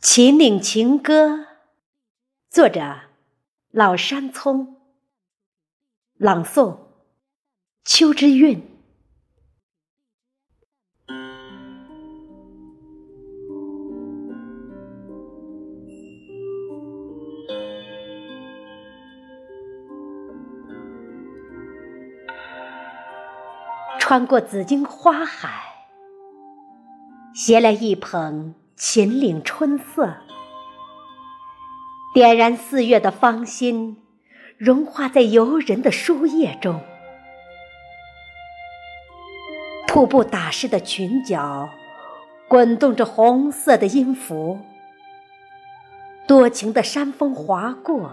秦岭情歌，作者老山葱，朗诵秋之韵。穿过紫荆花海，携来一捧秦岭春色，点燃四月的芳心，融化在游人的书页中。瀑布打湿的裙角，滚动着红色的音符。多情的山风划过，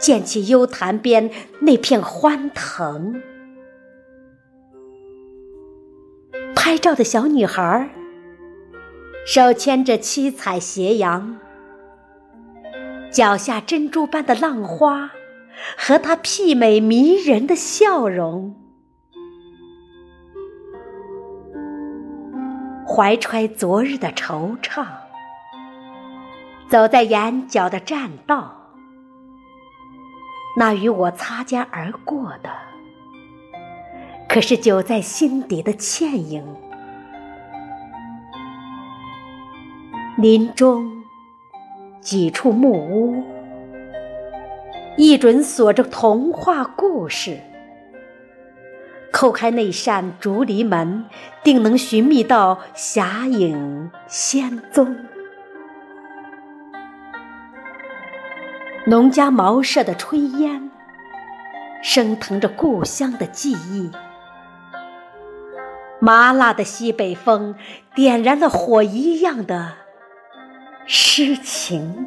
溅起幽潭边那片欢腾。拍照的小女孩，手牵着七彩斜阳，脚下珍珠般的浪花，和她媲美迷人的笑容。怀揣昨日的惆怅，走在眼角的栈道，那与我擦肩而过的。可是久在心底的倩影，林中几处木屋，一准锁着童话故事。叩开那扇竹篱门，定能寻觅到侠影仙踪。农家茅舍的炊烟，升腾着故乡的记忆。麻辣的西北风，点燃了火一样的诗情。